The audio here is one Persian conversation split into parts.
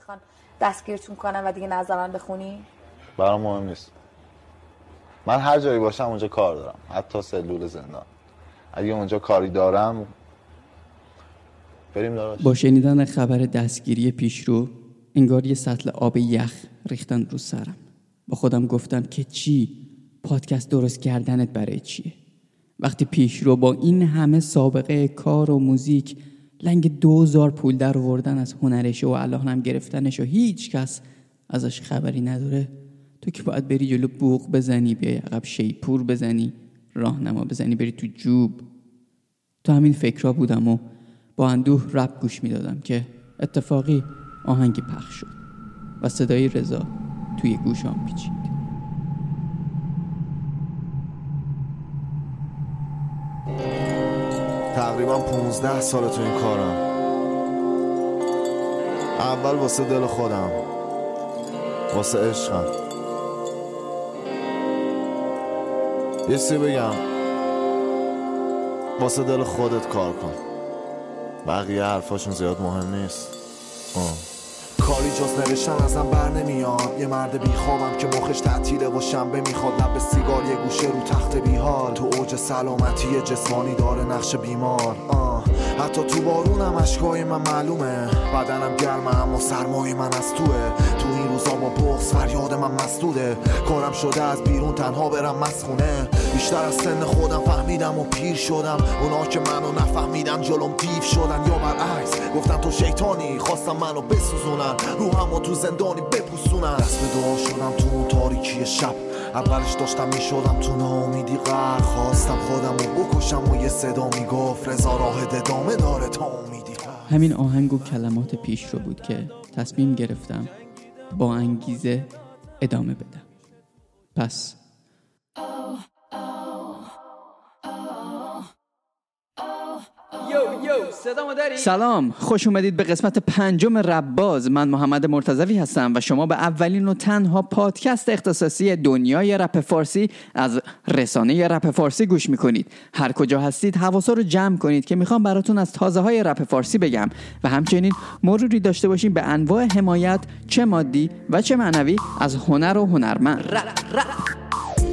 بخوان دستگیرتون کنن و دیگه نذارن بخونی؟ برام مهم نیست. من هر جایی باشم اونجا کار دارم. حتی سلول زندان. اگه اونجا کاری دارم بریم دارش با شنیدن خبر دستگیری پیشرو انگار یه سطل آب یخ ریختن رو سرم. با خودم گفتم که چی؟ پادکست درست کردنت برای چیه؟ وقتی پیشرو با این همه سابقه کار و موزیک لنگ دوزار پول در وردن از هنرش و الان هم گرفتنش و هیچ کس ازش خبری نداره. تو که باید بری جلو بوق بزنی بیای عقب شیپور بزنی راهنما بزنی بری تو جوب. تو همین فکرها بودم و با اندوه رپ گوش می‌دادم که اتفاقی آهنگی پخش شد و صدای رضا توی گوشام پیچید. تقریبا 15 سال تو این کارم. اول واسه دل خودم. واسه عشقم. یه سی بگم. واسه دل خودت کار کن. بقیه حرفاشون زیاد مهم نیست. آه. کاری جز نوشتن ازم بر نمیاد. یه مرد بیخوابم که مخش تعطیله و شنبه می‌خواد. لب سیگار یه گوشه رو تخت بیحال تو اوج سلامتی جسمانی داره نقش بیمار. آه. حتی تو بارونم اشکای من معلومه. بدنم گرمه اما سرمای من از توه. تو این روزا با بغز فریاد من مسدوده کارم شده از بیرون تنها برم مسخونه. بیشتر از سن خودم فهمیدم و پیر شدم. اونا که منو نفهمیدن جلوم دیو شدن. یا برعکس گفتن تو شیطانی خواستم منو بسوزونن. رو همو تو زندانی بپوسونن. دست به دعا شدم تو اون تاریکی شب. اولش داشتم می‌شدم تو ناامیدی غرق. خواستم خودم رو بکشم و یه صدا می‌گفت رضا راه ادامه داره تا امیدی همین آهنگ و کلمات پیش رو بود که تصمیم گرفتم با انگیزه ادامه بدم. پس سلام. خوش اومدید به قسمت پنجم رباز. من محمد مرتضوی هستم و شما به اولین و تنها پادکست اختصاصی دنیای رپ فارسی از رسانه رپ فارسی گوش می‌کنید. هر کجا هستید حواسا رو جمع کنید که می‌خوام براتون از تازه های رپ فارسی بگم و همچنین مروری داشته باشیم به انواع حمایت چه مادی و چه معنوی از هنر و هنرمند.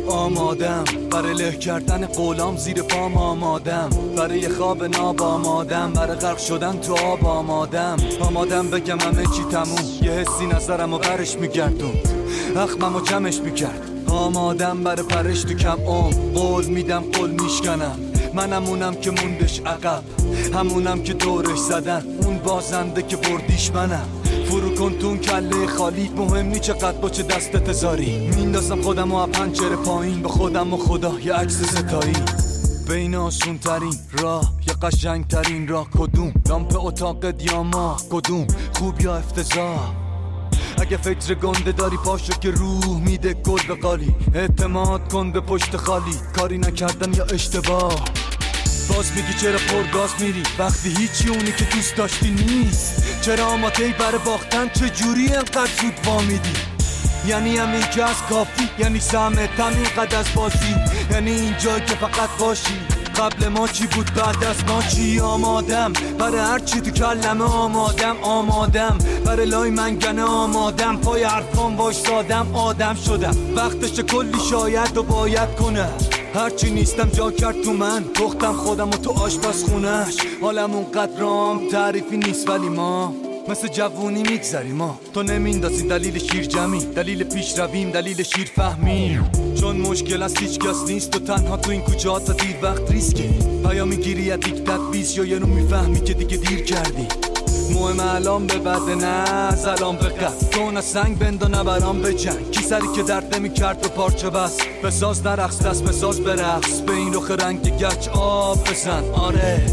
آمادم. برای له کردن قولام زیر پام آمادم. برای خواب ناب آمادم. برای غرق شدن تو آب آمادم. آمادم بگم همه چی تموم. یه حسی نظرم و برش میگردون. اخمم و کمش می‌کرد. آمادم برای پرش تو کم آم قول میدم قول میشکنم. منم اونم که موندش عقب. همونم که دورش زدن. اون بازنده که بردیش منم. کن تون کله خالی. مهم نی چقدر با چه دستت زاری میندازم خودم و پنجره پایین. به خودم و خدا یه عکس ستایی. بین آسون ترین راه یا قشنگ ترین راه. کدوم؟ لامپ اتاق یا ما کدوم؟ خوب یا افتضاح؟ اگه فکر گنده داری پاشو که روح میده گل به قالی. اعتماد کن به پشت خالی. کاری نکردن یا اشتباه؟ باز میگی چرا پرگاز میری؟ وقتی هیچی اونی که دوست داشتی نیست. چرا آماده برای باختن؟ چه جوری انقدر زود وامیدی یعنی همین که از کافی یعنی سهمت همین قد از بازی. یعنی اینجا که فقط باشی. قبل ما چی بود؟ بعد از ما چی؟ آمادم. برای هر چی تو کلمه آمادم آمادم. برای لای منگنه آمادم. پای حرفان باش سادم آدم شدم. وقتش کلی شاید و باید کنه هرچی نیستم جا کرد تو من. پختم خودم و تو آشپز خونش حالم اونقدر رام تعریفی نیست ولی ما مثل جوونی میگذری ما تو نمیندازی دلیل شیر جمعی. دلیل پیش رویم دلیل شیر فهمیم. چون مشکل از هیچ کس نیست و تنها تو این ها تا دیر وقت ریسکی. پیامی گیری از یک بیس یا یه نو می‌فهمی که دیگه دیر کردی. مهم الان به بده نه. سلام به قد تو سنگ بند و نبرام به جنگ. کی سری که درد نمی کرد به پارچه بس بساز نرقص دست بساز برقص. به این رخ رنگ گچ آب بزن. آره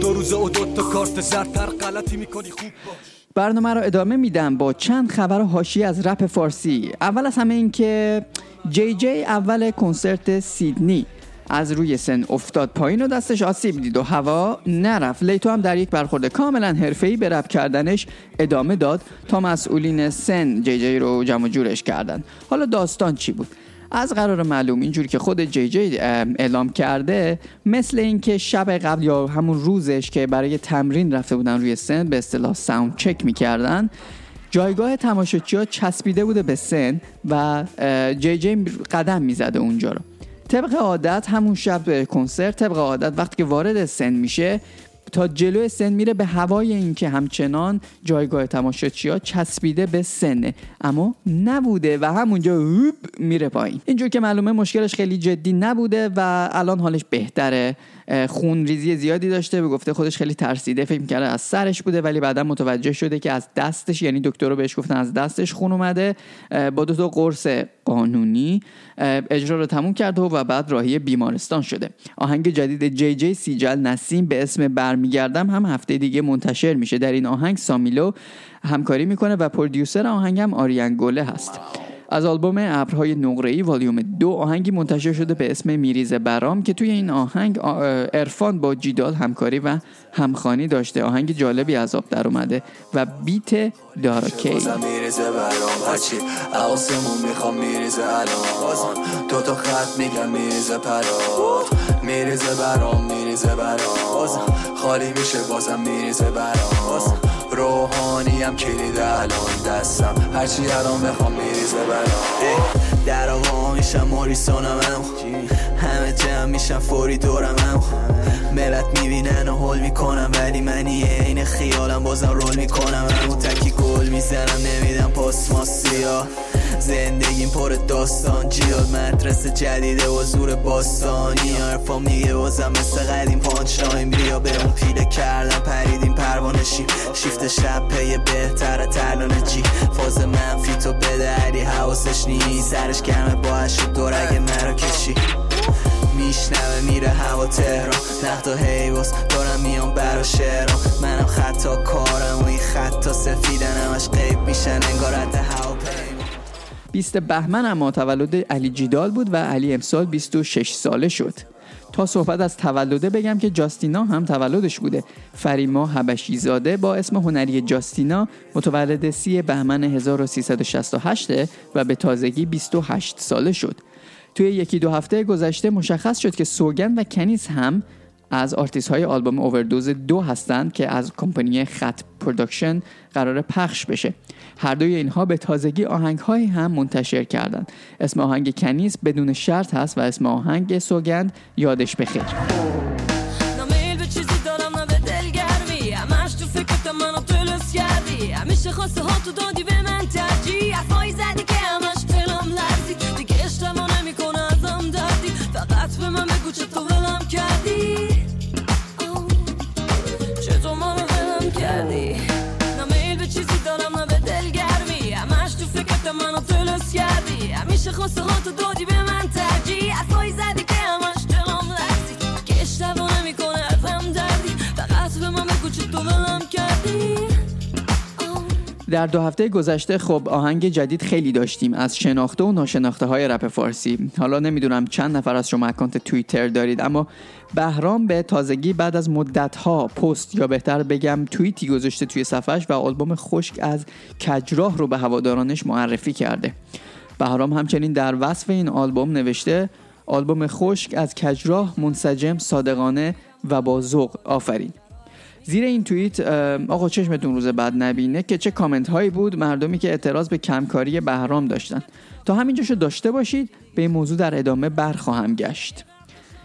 دو روز و دو تا کارت زرتر غلطی می‌کنی خوب باش. برنامه رو ادامه میدم با چند خبر حاشیه از رپ فارسی. اول از همه این که جی جی اول کنسرت سیدنی. از روی سن افتاد پایین و دستش آسیب دید و هوا نرفت. لیتو هم در یک برخورد کاملا حرفه‌ای به رپ کردنش ادامه داد. تا مسئولین سن جی جی رو جمع جورش کردن. حالا داستان چی بود؟ از قرار معلوم اینجوری که خود جی جی اعلام کرده مثل اینکه شب قبل یا همون روزش که برای تمرین رفته بودن روی سن به اصطلاح sound check می‌کردن جایگاه تماشاچی ها چسبیده بوده به سن و جی جی قدم می‌زده اونجا رو. طبق عادت همون شب کنسرت طبق عادت وقتی که وارد سن میشه تا جلو سن میره به هوای اینکه همچنان جایگاه تماشاچی ها چسبیده به سنه. اما نبوده و همونجا میره پایین. اینجور که معلومه مشکلش خیلی جدی نبوده و الان حالش بهتره. خون ریزی زیادی داشته به گفته خودش خیلی ترسیده فکر می‌کرده از سرش بوده ولی بعدا متوجه شده که از دستش یعنی دکتر رو بهش گفتن از دستش خون اومده با دو تا قرص قانونی اجرا رو تموم کرده و بعد راهی بیمارستان شده. آهنگ جدید جی جی سیجل نسیم به اسم برمیگردم هم هفته دیگه منتشر میشه. در این آهنگ سامیلو همکاری می‌کنه و پردیوسر آهنگ هم آریان گله هست. از آلبوم ابرهای نقره‌ای والیوم دو آهنگی منتشر شده به اسم میریز برام که توی این آهنگ ارفان با جیدال همکاری و همخانی داشته. آهنگ جالبی از آب در اومده و بیت داراکی میریزه برام هرچی آسمون می‌خوام میریزه الان. دو تا خط میگم میریزه پرات. میریزه برام میریزه برام. خالی میشه بازم میریزه برام. روحانی هم کلید الان دستم. هرچی الان بخوام میریزه برام. در آقا میشم موریسونم همه جمع میشم فوری دورم ملت می‌بینن و حل می‌کنم ولی منی این خیالم بازم رول می‌کنم. همون تکی گل می‌زنم نمیدم پاس ماسیا. زندگیم پر داستان جیاد مدرسه جدیده و زور باستانی. حرفام دیگه بازم مثل قدیم پانچ بیا به اون پیله کردم پروانشیم شیفت شب پی بهتر ترلانه جی فاز منفی تو بده علی حواسش نیست. سرش کمه باش دورگ مرا کشی. میشنوه میره هوا تهران. نقد و حیواس دارم میام برا شهران منم خطا کارم و این خطا سفیدن همش قیب میشن انگار هوا 20 بهمن اما تولد علی جیدال بود و علی امسال 26 ساله شد. تا صحبت از تولده بگم که جاستینا هم تولدش بوده. فریما حبشی زاده با اسم هنری جاستینا متولد سی بهمن 1368 و به تازگی 28 ساله شد. توی یکی دو هفته گذشته مشخص شد که سوگند و کنیز هم از آرتیست های آلبوم اووردوز دو هستند که از کمپانی خط production قرار پخش بشه. هر دوی اینها به تازگی آهنگ های هم منتشر کردند. اسم آهنگ کنیز بدون شرط هست و اسم آهنگ سوگند یادش بخیر. دادی به من ترجیح. حرفایی زدی که همش دلم لرزید. که اشتباه نمی‌کنه ازم دردی فقط به من بگو چطور ولم کردی در دو هفته گذشته خب آهنگ جدید خیلی داشتیم. از شناخته و ناشناخته های رپ فارسی. حالا نمی‌دونم چند نفر از شما اکانت توییتر دارید اما بهرام به تازگی بعد از مدت ها پست یا بهتر بگم توییتی گذاشته توی صفحش و آلبوم خشک از کجراه رو به هوادارانش معرفی کرده. بهرام همچنین در وصف این آلبوم نوشته آلبوم خشک از کجراه منسجم صادقانه و با ذوق آفرین. زیر این توییت آقا چشمتون روز بد نبینه که چه کامنت هایی بود مردمی که اعتراض به کمکاری بهرام داشتن. تا همینجاشو داشته باشید به این موضوع در ادامه برخواهم گشت.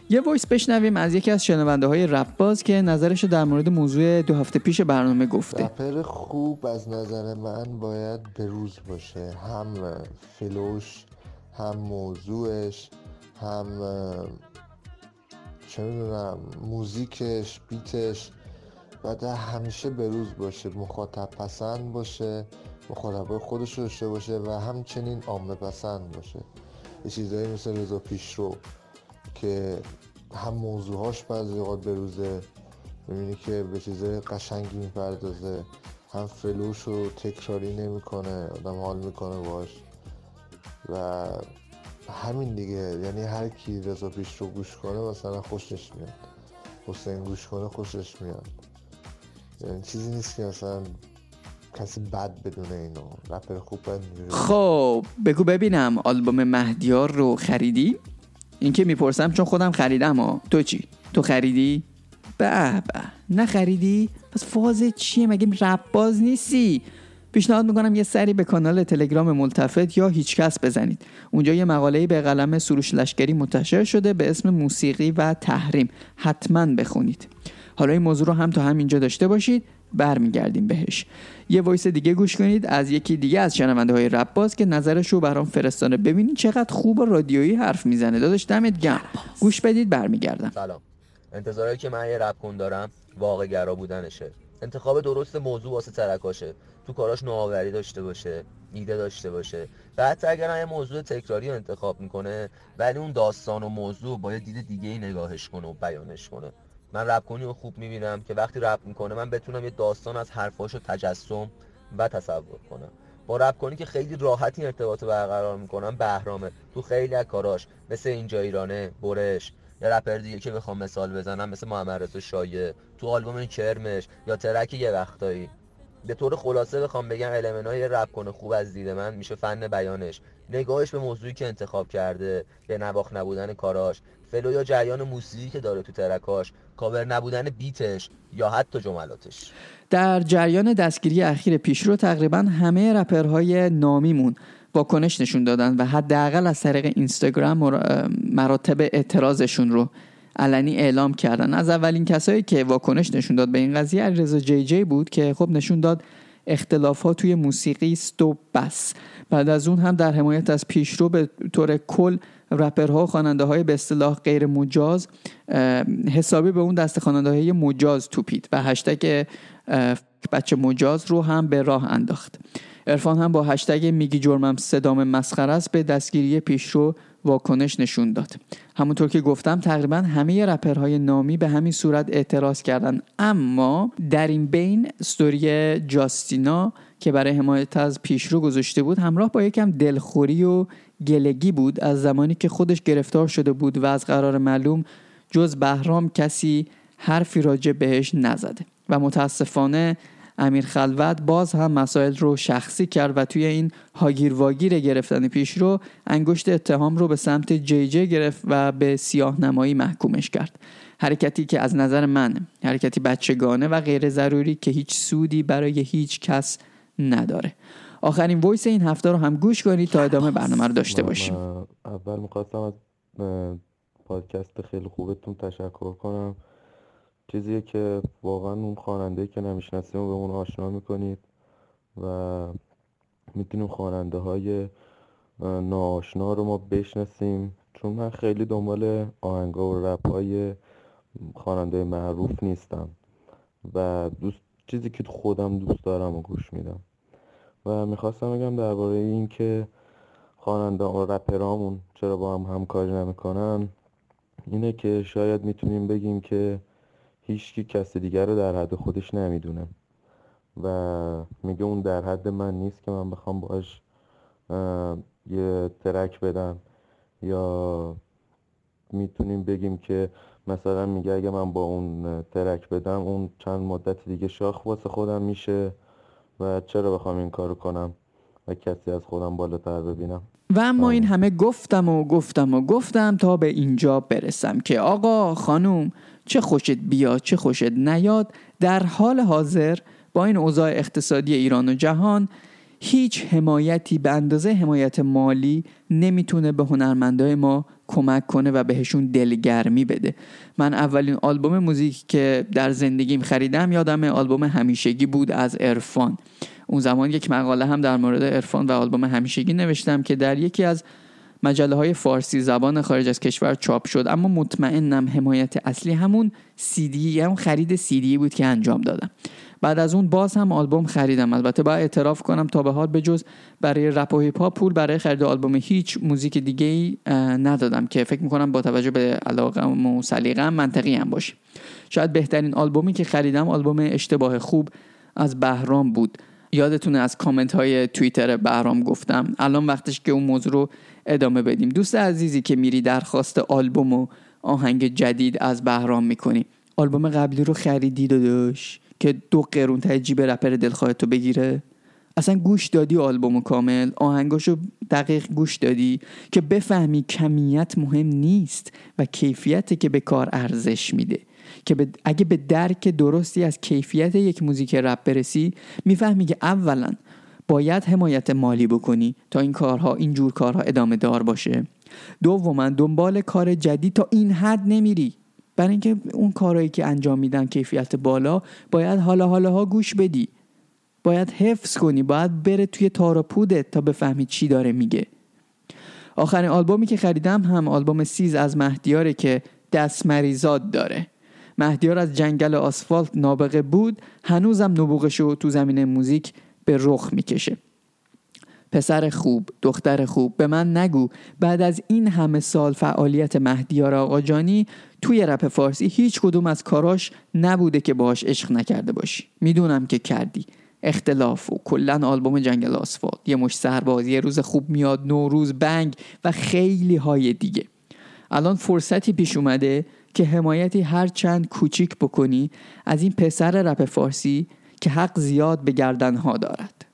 یه voice بشنویم از یکی از شنونده های رپ باز که نظرش در مورد موضوع دو هفته پیش برنامه گفته. رپر خوب از نظر من باید به روز باشه. هم فلوش هم موضوعش هم چه می‌دونم موزیکش بیتش. باید همیشه به روز باشه مخاطب پسند باشه مخاطب خودش رو داشته باشه و همچنین عامه پسند باشه. یه چیزایی مثل رضا پیشرو. که هم موضوعهاش بعضی اوقات بروزه می‌بینی که به چیز قشنگی می‌پردازه هم فلوش رو تکراری نمی‌کنه آدم حال می‌کنه باش و همین دیگه یعنی هر کی رضا پیش رو گوش کنه مثلا خوشش میاد. حسین گوش کنه خوشش میاد. یعنی چیزی نیست که مثلا کسی بد بدونه اینو. رپر خوب خب بگو ببینم آلبوم مهدیار رو خریدی؟ این که می‌پرسم چون خودم خریدم ها تو چی؟ تو خریدی؟ به به نخریدی؟ پس فاز چیه مگه رپ باز نیستی؟ پیشنهاد می‌کنم یه سری به کانال تلگرام ملتفت یا هیچکس بزنید اونجا یه مقاله به قلم سروش لشکری منتشر شده به اسم موسیقی و تحریم حتما بخونید حالا این موضوع رو هم تا همینجا داشته باشید برمیگردیم بهش. یه voice دیگه گوش کنید. از یکی دیگه از شنونده های رپ باز که نظرش رو برام فرستاده ببینید چقدر خوب و رادیویی حرف می‌زنه. داداش دمت گرم. گوش بدید برمیگردم. سلام. انتظاری که من یه رپ کن دارم واقع گرا بودنشه. انتخاب درست موضوع واسه ترکاشه. تو کاراش نوآوری داشته باشه ایده داشته باشه. و حتی اگر یه موضوع تکراری رو انتخاب می‌کنه ولی اون داستان و موضوع با یه دید دیگه ای نگاهش کنه و بیانش کنه. من رپ کنی رو خوب می‌بینم که وقتی رپ می‌کنه من بتونم یه داستان از حرفاش رو تجسم و تصور کنم. با رپ کنی که خیلی راحتی ارتباط برقرار می‌کنم بهرامه. تو خیلی از کاراش مثل اینجا ایرانه برش. یا رپر دیگه که بخوام مثال بزنم مثل محمد رضا شایع. تو آلبوم کرمش یا track یه وقتایی. به طور خلاصه بخوام بگم المنای رپ کن خوب از دید من میشه فن بیانش. نگاهش به موضوعی که انتخاب کرده یه نواخت نبودن کاراش. flow یا جریان موسیقی که داره تو track اش کاور نبودن beat ش یا حتی جملاتش. در جریان دستگیری اخیر پیشرو تقریبا همه رپرهای نامیمون واکنش نشون دادن و حداقل از طریق اینستاگرام مراتب اعتراضشون رو علنی اعلام کردن. از اولین کسایی که واکنش نشون داد به این قضیه علیرضا جی جی بود که خب نشون داد اختلافات توی موسیقی ستوب بس بعد از اون هم در حمایت از پیشرو به طور کل رپرها و خواننده های به اصطلاح غیر مجاز حسابی به اون دست خواننده های مجاز توپید و هشتگ بچه مجاز رو هم به راه انداخت. ارفان هم با هشتگ میگی جرمم صدام مسخره است به دستگیری پیشرو واکنش نشون داد. همونطور که گفتم تقریبا همه رپرهای نامی به همین صورت اعتراض کردن اما در این بین استوری جاستینا که برای حمایت از پیشرو گذاشته بود همراه با یکم دلخوری و گلگی بود. از زمانی که خودش گرفتار شده بود و از قرار معلوم جز بهرام کسی حرفی راجع بهش نزده. و متاسفانه امیر خلوت باز هم مسائل رو شخصی کرد و توی این هاگیر واگیر گرفتن پیش رو انگشت اتهام رو به سمت جی جی گرفت و به سیاه نمایی محکومش کرد. حرکتی که از نظر من حرکتی بچگانه و غیر ضروری که هیچ سودی برای هیچ کس نداره. آخرین voice این هفته رو هم گوش کنید تا ادامه برنامه رو داشته باشیم. اول می‌خواستم از پادکست خیلی خوبتون تشکر کنم. چیزیه که واقعا اون خواننده که نمی‌شناسیم به اون آشنا می‌کنید و می‌تونیم خواننده های ناآشنا رو ما بشناسیم. چون من خیلی دنبال آهنگا و رپ های خواننده معروف نیستم و دوست چیزی که خودم دوست دارم و گوش میدم. و می‌خواستم بگم درباره این که خواننده و رپرامون چرا با هم همکاری نمی‌کنن اینه که شاید می‌تونیم بگیم که هیچکی کس دیگر رو در حد خودش نمی‌دونه. و میگه اون در حد من نیست که من بخوام باش یه ترک بدم. یا می‌تونیم بگیم که مثلا میگه اگه من با اون ترک بدم اون چند مدت دیگه شاخ واسه خودم میشه و چرا بخوام این کارو کنم و کسی از خودم بالاتر ببینم؟ و اما این همه گفتم و گفتم و گفتم تا به اینجا برسم که آقا خانوم چه خوشت بیاد چه خوشت نیاد در حال حاضر با این اوضاع اقتصادی ایران و جهان هیچ حمایتی به اندازه حمایت مالی نمی‌تونه به هنرمندای ما کمک کنه و بهشون دلگرمی بده. من اولین آلبوم موزیک که در زندگیم خریدم یادم آلبوم همیشگی بود از ارفان اون زمان یک مقاله هم در مورد ارفان و آلبوم همیشگی نوشتم که در یکی از مجله های فارسی زبان خارج از کشور چاپ شد. اما مطمئنم حمایت اصلی همون سیدی همون خرید سیدی بود که انجام دادم. بعد از اون باز هم آلبوم خریدم. البته باید اعتراف کنم تا به حال به جز برای رپ و هیپ پول برای خرید آلبوم هیچ موزیک دیگه ای ندادم که فکر می‌کنم با توجه به علاقه و سلیقه منطقی هم باشه. شاید بهترین آلبومی که خریدم آلبوم اشتباه خوب از بهرام بود. یادتونه از کامنت های توییتر بهرام گفتم. الان وقتش که اون موضوع رو ادامه بدیم. دوست عزیزی که میری درخواست آلبوم و آهنگ جدید از بهرام می‌کنی. آلبوم قبلی رو خریدی داداش؟ که دو قرون ته جیب رپر دلخواه تو بگیره؟ اصلا گوش دادی آلبوم کامل؟ آهنگاشو دقیق گوش دادی که بفهمی کمیت مهم نیست و کیفیت که به کار ارزش میده. که اگه به درک درستی از کیفیت یک موزیک رپ برسی می‌فهمی که اولا باید حمایت مالی بکنی تا این کارها این جور کارها ادامه دار باشه. دوما دنبال کار جدید تا این حد نمیری. برای اینکه اون کارهایی که انجام میدن کیفیت بالا باید حالا حالا ها گوش بدی. باید حفظ کنی باید بره توی تار تا بفهمی چی داره میگه. آخرین آلبومی که خریدم هم آلبوم سیز از مهدیاره که دست مریزاد داره. مهدیار از جنگل آسفالت نابغه بود هنوزم نبوغشو تو زمینه موزیک به رخ می‌کشه. پسر خوب دختر خوب به من نگو. بعد از این همه سال فعالیت مهدیار آقاجانی توی رپ فارسی هیچ کدوم از کاراش نبوده که باهاش عشق نکرده باشی. می‌دونم که کردی. اختلاف و کلا آلبوم جنگل آسفالت. یه مش سرباز یه روز خوب میاد نوروز بنگ و خیلی های دیگه. الان فرصتی پیش اومده که حمایتی هر چند کوچیک بکنی از این پسر رپ فارسی که حق زیاد به گردنها دارد.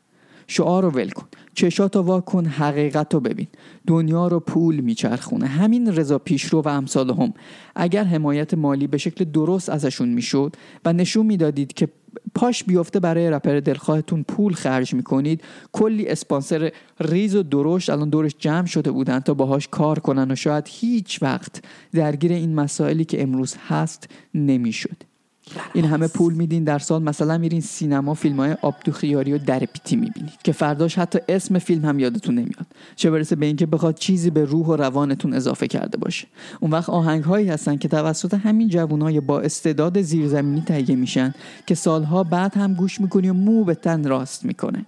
شعار رو ول کن. چشاتو وا کن حقیقت رو ببین. دنیا رو پول میچرخونه. همین رضا پیشرو و امثال هم. اگر حمایت مالی به شکل درست ازشون می‌شد و نشون می‌دادید که پاش بیفته برای رپر دلخواهتون پول خرج می‌کنید. کلی اسپانسر ریز و درشت الان دورش جمع شده بودن تا باهاش کار کنن و شاید هیچ وقت درگیر این مسائلی که امروز هست نمی‌شد. این همه پول میدین در سال مثلا میرین سینما فیلم های آبدو خیاری و در پیتی می‌بینید که فرداش حتی اسم فیلم هم یادتون نمیاد. چه برسه به اینکه بخواد چیزی به روح و روانتون اضافه کرده باشه. اون وقت آهنگ هایی هستن که توسط همین جوانای با استعداد زیرزمینی تهیه میشن که سالها بعد هم گوش می‌کنی و مو به تن راست می‌کنه.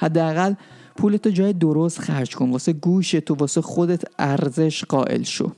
حداقل پولتو جای درست خرج کن واسه گوش تو واسه خودت ارزش قائل شو.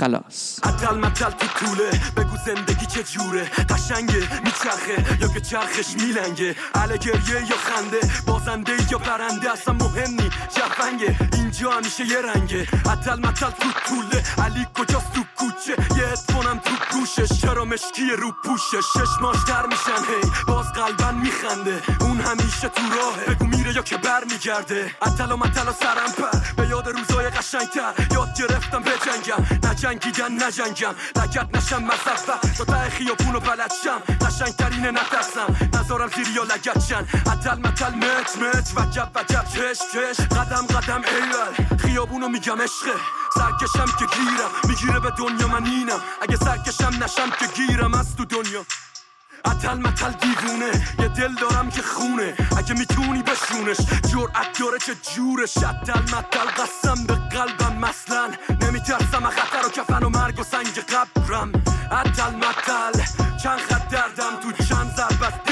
خلاص. عدل مدل تو طوله بگو زندگی چه جوره. قشنگه میچرخه یا که چرخش میلنگه. گریه یا خنده بازنده یا برنده اصلا مهم نی. جفنگه اینجا همیشه یه رنگه. عدل مدل تو طوله علی کجاست تو کوچه؟ یه اتفونم تو گوشش چرا مشکی رو پوشش ششماش در میشن هی باز قلبن میخنده. اون همیشه تو راهه. بگو میره یا که بر میگرده عدل و مدل و سرم پر. به یاد روزای قشنگتر یاد گرفتم بجنگم. نجنگیدن نجنگم. لگت نشم مصفه تا ته خیابونو بلد شم قشنگترینه نترسم نزارم زیر یا لگت شن. عدل متل مت مت وجب وجب. چش چش. قدم قدم. ایول خیابونو میگم عشقه سرکشم که گیرم. می‌گیره به دنیا من اینم. اگه سرکشم نشم که گیرم. از تو دنیا. اتل متل دیوونه. یه دل دارم که خونه. اگه می‌تونی بشونش. جرأت داره چه جورش. اتل متل قسم به قلبم مثلا. نمیترسم خطر و کفن و مرگ و سنگ قبرم. اتل متل. چند خط دردم تو چند ضربت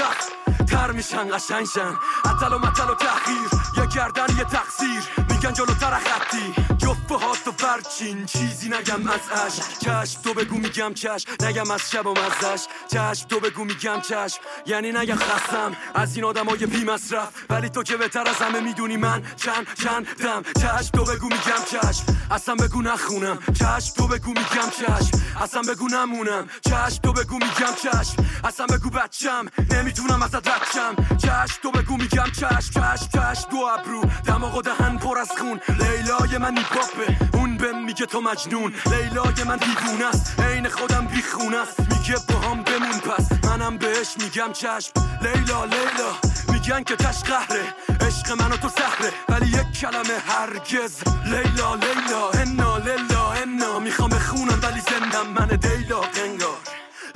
تر میشن قشنگشن اتل و متل و تحقیر یه گردن یه تقصیر. میگن جلوتر خطی. جفه هات و برچین چیزی نگم از اش چشم تو بگو میگم چشم. نگم از شب و مزش چشم تو بگو میگم چشم. یعنی نگم خستم. از این آدم های بی مصرف ولی تو که بهتر از همه می‌دونی من چند چند دم چشم تو بگو میگم چشم. اصلا بگو نخونم. چشم تو بگو میگم چشم. اصلا بگو نمونم. چشم تو بگو میگم چشم. اصلا بگو بچم. نمی‌تونم ازت شم چشم تو بگو میگم چشم. چشم چشم. دو ابرو. دماغ و دهن پر از خون. لیلای من نیپاپه اون بهم میگه تو مجنون. لیلای من دیوونه است. عین خودم بیخونه است. میگه با هم بمون پس. منم بهش میگم چشم. لیلا لیلا. میگن که تش قهره. عشق من و تو سهره ولی یک کلمه هرگز. لیلا لیلا. انا لیلا. انا. می‌خوام بخونم ولی زندم. من دیلا قنگار.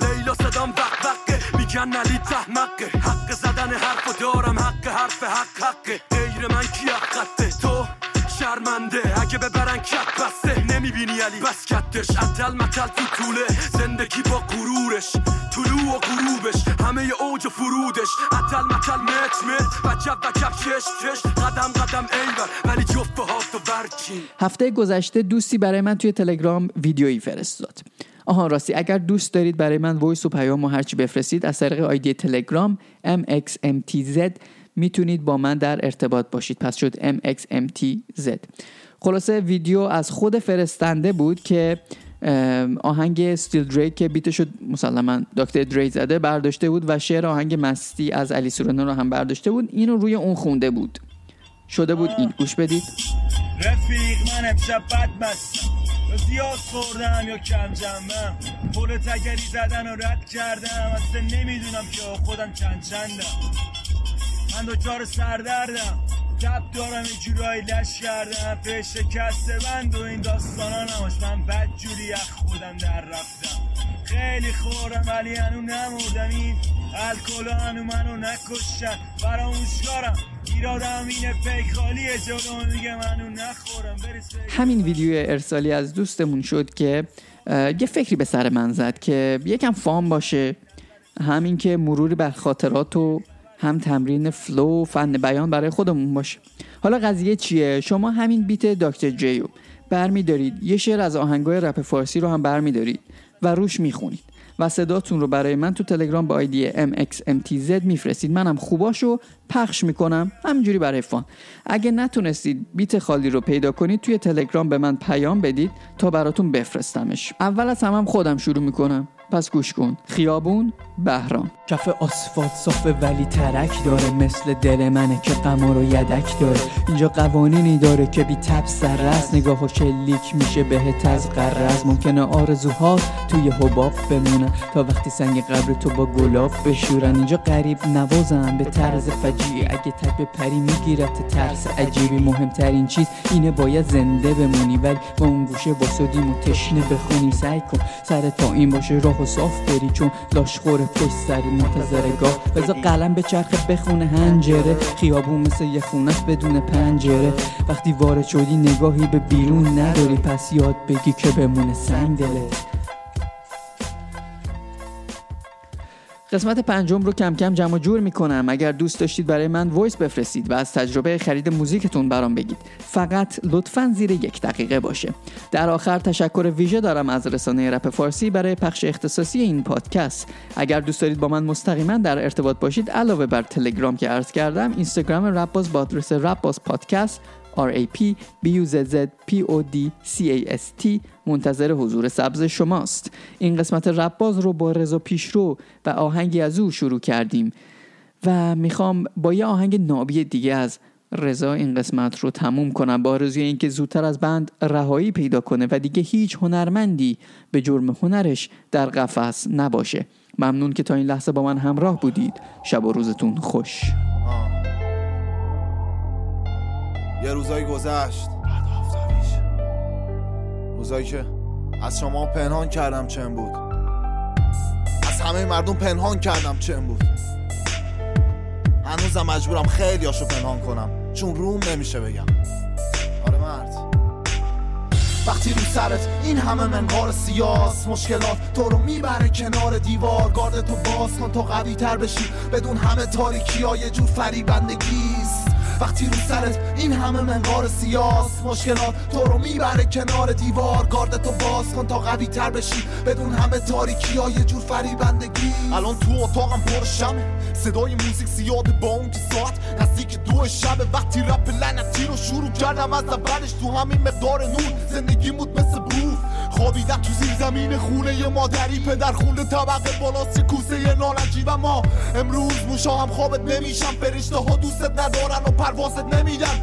لیلا صدام وق وقه. میگن علی تحمقه حق زدن حرفو دارم حق حرف حق حقه. غیر من کی حقته؟ تو شرمنده اگه ببرن کت بسته. نمی‌بینی علی؟ بس کتش عدل متل تو طوله. زندگی با غرورش طلوع و غروبش. همه اوج و فرودش. عدل متل مت مت وجب وجب چش چش قدم قدم ایول ولی جفت هات و برچین هفته گذشته دوستی برای من توی تلگرام ویدیویی فرستاد. آها راستی اگر دوست دارید برای من voice و پیام و هرچی بفرستید از طریق ID تلگرام MXMTZ می‌تونید با من در ارتباط باشید. پس شد MXMTZ خلاصه ویدیو از خود فرستنده بود که آهنگ Still D.R.E. که beat ش مسلما دکتر دری زده برداشته بود و شعر آهنگ مستی از علی سورنا رو هم برداشته بود. اینو روی اون خونده بود. شده بود این. گوش بدید. رفیق من امشب بد مستم یا زیاد خوردم یا کم جمعم؟ پول تگری زدن و رد کردم اصلا نمی‌دونم که خودم چند چندم. من دوچار سردردم. تب دارم یه جورایی لش کردم. پیش شکسته بند و این داستانا نماش من بد جوری از خودم در رفتم. خیلی خورم ولی هنو نمردم. این الکل هنو منو نکشتن. فراموشکارم همین ویدیو ارسالی از دوستمون شد که یه فکری به سر من زد که یکم fun باشه. همین که مروری بر خاطرات و هم تمرین flow و فن بیان برای خودمون باشه. حالا قضیه چیه؟ شما همین beat دکتر دری رو برمیدارید. یه شعر از آهنگای رپ فارسی رو هم برمیدارید و روش می‌خونید. و صداتون رو برای من تو تلگرام با آیدی MXMTZ میفرستید. منم خوباشو پخش می‌کنم همینجوری برای فان. اگه نتونستید بیت خالی رو پیدا کنید توی تلگرام به من پیام بدید تا براتون بفرستمش. اول از همم خودم شروع می‌کنم. پس گوش کن. خیابون بهرام. کف آسفالت صافه ولی ترک داره. مثل دل منه که قمار و یدک داره. اینجا قوانینی داره که بی تب سر است. نگاه و شلیک میشه بهت از قرز ممکنه آرزوها توی حباب بمونن. تا وقتی سنگ قبر تو با گلاب بشورن. اینجا قریب نوازم به طرز فجیعی اگه به پری میگیرت ترس عجیبی مهمترین چیز اینه باید زنده بمونی. ولی با اون گوشه باسدیم و تشنه بخونی. سعی کن سر تا این باشه راه و صاف بری چون لاشخور پشت سری منتظر گاه. بذار قلم به چرخ بخونه هنجره. خیابون مثل یه خونه است بدون پنجره. وقتی وارد شدی نگاهی به بیرون نداری. پس یاد بگی که بمونه سنگ دلت قسمت پنجم رو کم کم جمع جور می‌کنم. اگر دوست داشتید برای من voice بفرستید و از تجربه خرید موزیکتون برام بگید. فقط لطفا زیر یک دقیقه باشه. در آخر تشکر ویژه دارم از رسانه رپ فارسی برای پخش اختصاصی این پادکست. اگر دوست دارید با من مستقیما در ارتباط باشید علاوه بر تلگرام که عرض کردم اینستاگرام رپ باز با آدرس رپ باز پادکست R A P B U Z Z P O D C A S T منتظر حضور سبز شماست. این قسمت رپ باز رو با رضا پیشرو و آهنگی از او شروع کردیم و می‌خوام با یه آهنگ نابی دیگه از رضا این قسمت رو تموم کنم با آرزوی اینکه زودتر از بند رهایی پیدا کنه و دیگه هیچ هنرمندی به جرم هنرش در قفس نباشه. ممنون که تا این لحظه با من همراه بودید. شب و روزتون خوش. یه روزایی گذشت. روزایی که از شما پنهان کردم چم بود. از همه مردم پنهان کردم چم بود. هنوزم مجبورم خیلی هاشو پنهان کنم. چون روم نمیشه بگم. آره مرد. وقتی رو سرت این همه منقار سیاس مشکلات تو رو می‌بره کنار دیوار. گارد تو باز کن تا قوی تر بشی. بدون همه تاریکی ها یه جور فریبندگیست وقتی رو سرت این همه منقار سیاس مشکلات تو رو می‌بره کنار دیوار. گارد تو باز کن تا قوی تر بشی. بدون همه تاریکی ها یه جور فریبندگی. الان تو اتاقم پر شمه. صدای موزیک زیاده با اون که ساعت نزدیک دو شب وقتی رپ لعنتی رو شروع کردم از اولش تو همین مقدار نور. زندگی بود مثل بروف خوابیدم تو زیر زمین خونه یه مادری. پدر خونه طبقه بالاست یه کوسه نارنجی و ما امروز موشا هم خوابت نمیشم. فرشته ها دوستت ندارن و پروازت نمیدن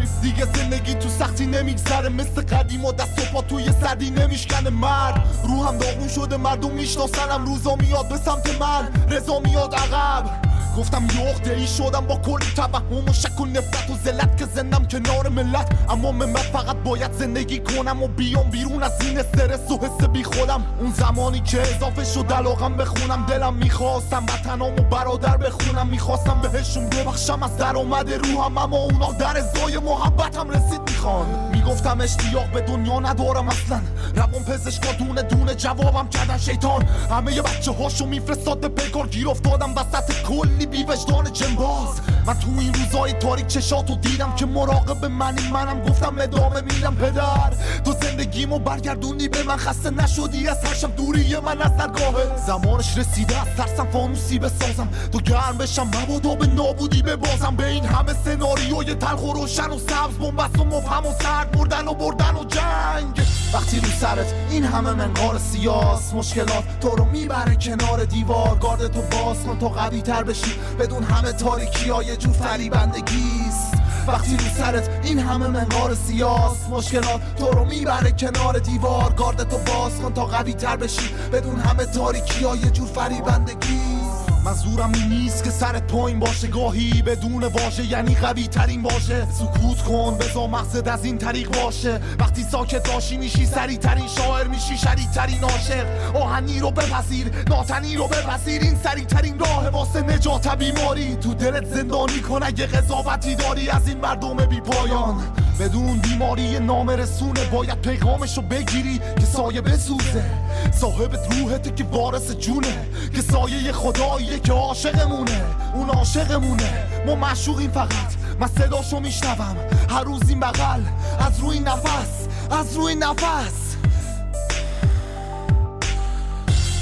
حیف دیگه زندگی تو سختی نمیگذره. مثل قدیم و دست و پا توی سردی نمیشکنه مرد. روحم داغون شده مردم میشناسنم. روزا میاد به سمت من. رضا میاد عقب. گفتم یه ای شدم با کلی توهم و شک و نفرت و ذلت که زندم کنار ملت. اما من فقط باید زندگی کنم و بیام بیرون از این استرس و حس بی خودم. اون زمانی که اضافه شد علاقم بخونم دلم می‌خواستم وطنام و برادر بخونم. می‌خواستم بهشون ببخشم از درآمد روحم اما اونا در ازای محبتم رسید می‌خوان. می‌گفتم اشتیاق به دنیا ندارم اصلا. روان پزشکا دونه دونه جوابم کردن شیطان. همه یه بچه هاشو میفرستاد به پیکار. گیر افتادم وسط کلی بی وجدان جنباز. من تو این روزای تاریک چشاتو دیدم که مراقب منی. منم گفتم ادامه میدم پدر. تو زندگیمو برگردوندی به من. خسته نشدی از هر شب. دوری من از درگاهه زمانش رسیده از ترسم. فانوسی بسازم. تو گرم بشم. مبادا به نابودی ببازم. به این همه سناریوی تلخ و روشن و سبز. بنبست و مبهم و سرد مردن و بردن و جنگ. وقتی رو سرت این همه منقار سیاس مشکلات تو رو می‌بره کنار دیوار. گارد تو باز کن تا قوی تر بشی. بدون همه تاریکی ها یه جور فریبندگیست. وقتی رو سرت این همه منقار سیاس مشکلات تو رو می‌بره کنار دیوار. گارد تو باز کن تا قوی تر بشی. بدون همه تاریکی ها یه جور فریبندگیست. منظورم این نیست که سرت پایین باشه گاهی بدون واژه یعنی قوی ترین باشه سکوت کن بزا مقصد از این طریق باشه. وقتی ساکت باشی میشی سریع ترین شاعر میشی شریع ترین عاشق. آهنی رو بپذیر ناتنی رو بپذیر. این سریع ترین راه واسه نجات بیماری تو دلت زندانی کن اگه قضاوتی داری از این مردم بی پایان بدون بیماری نامرسونه باید پیغامشو بگیری که سایه بسوزه. صاحب روحته که وارث جونه که سایه خداییه که عاشقمونه. اون عاشقمونه. ما معشوقیم فقط من صداشو میشنوم. هر روز این بغل از روی نفس از روی نفس.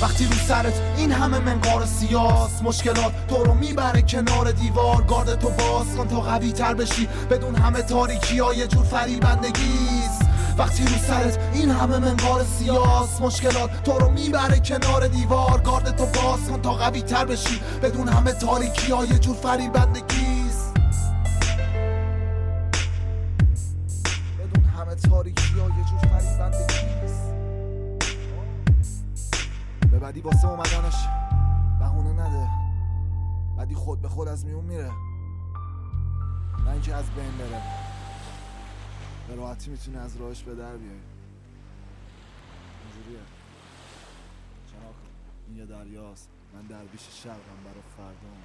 وقتی رو سرت این همه منقار سیاس مشکلات تو رو می‌بره کنار دیوار. گارد تو باز کن تا قوی تر بشی. بدون همه تاریکی ها یه جور فریبندگیست. وقتی رو سرت این همه منقار سیاس مشکلات تو رو می‌بره کنار دیوار. گارد تو باز کن تا قوی تر بشی. بدون همه تاریکی ها یه جور فریبندگیست از میون میره. نه اینکه از بین بره. به راحتی می‌تونه از راهش به در بیای. اینجوریه. چرا این یه دریاست. من درویش شرقم برا فردام